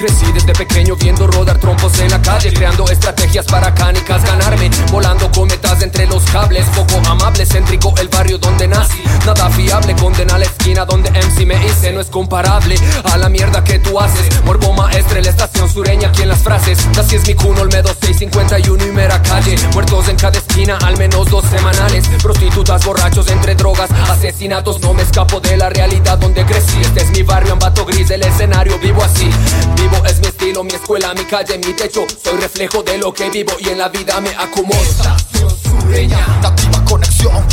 Crecí desde pequeño viendo rodar trompos en la calle Creando estrategias para canicas ganarme Volando cometas entre los cables Poco amable, céntrico el barrio donde nací. Nada fiable, condena la esquina donde MC me hice No es comparable a la mierda que tú haces. Morbo maestre, la estación sureña aquí en las frases. Así es mi cuno, Olmedo 651 y mera calle. Muertos en cada esquina, al menos dos semanales Prostitutas, borrachos, entre drogas, asesinatos. No me escapo de la realidad donde crecí. Este es mi barrio, ambato gris del escenario, vivo así. Vivo es mi estilo, mi escuela, mi calle, mi techo. Soy reflejo de lo que vivo y en la vida me acomodo. Estación sureña Nativa conexión,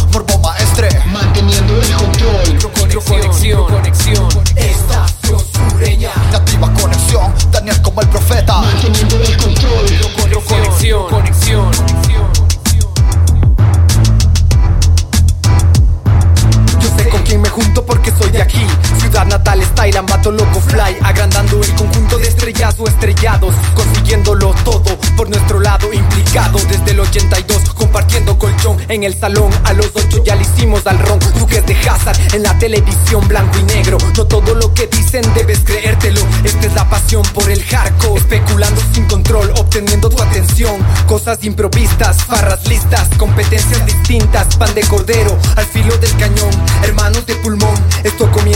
fly Agrandando el conjunto de estrellas o estrellados Consiguiéndolo todo por nuestro lado implicado Desde el 82 compartiendo colchón en el salón. A los 8 ya le hicimos al ron Duques de Hazard en la televisión blanco y negro. No todo lo que dicen debes creértelo Esta es la pasión por el hardcore. Especulando sin control, obteniendo tu atención. Cosas improvistas, farras listas Competencias distintas, pan de cordero Al filo del cañón, hermanos de pulmón Esto 12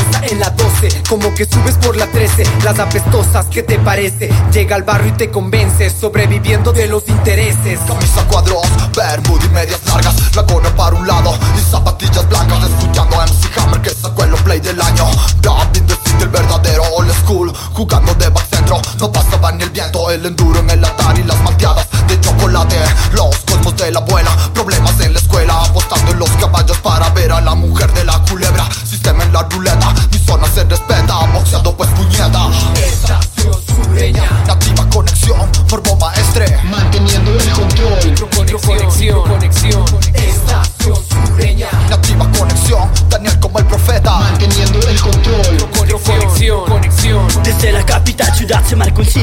Como que subes por la 13 Las apestosas, ¿qué te parece? Llega al barrio y te convence Sobreviviendo de los intereses. Camisa cuadros, bermud y medias largas La para un lado y zapatillas blancas Escuchando a MC Hammer que sacó el play del año. David City, el verdadero old school Jugando de back centro, no pasaba ni el viento El enduro en el Atari, las malteadas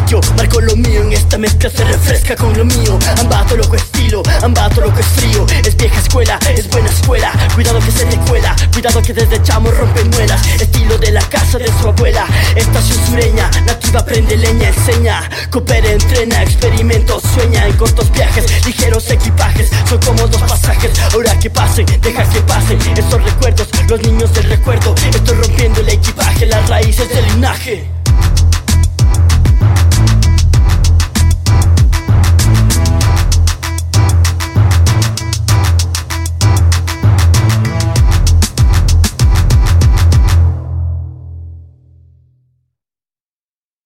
sitio Marco lo mío, en esta mezcla se refresca con lo mío. Ambato loco estilo, ambato loco es frío Es vieja escuela, es buena escuela. Cuidado que se te cuela, cuidado que desde chamo rompen muelas. Estilo de la casa de su abuela Estación sureña, nativa prende leña, enseña. Coopera, entrena, experimentos, sueña En cortos viajes, ligeros equipajes. Son como dos pasajes, ahora que pasen, deja que pasen Estos recuerdos, los niños del recuerdo. Estoy rompiendo el equipaje, las raíces del linaje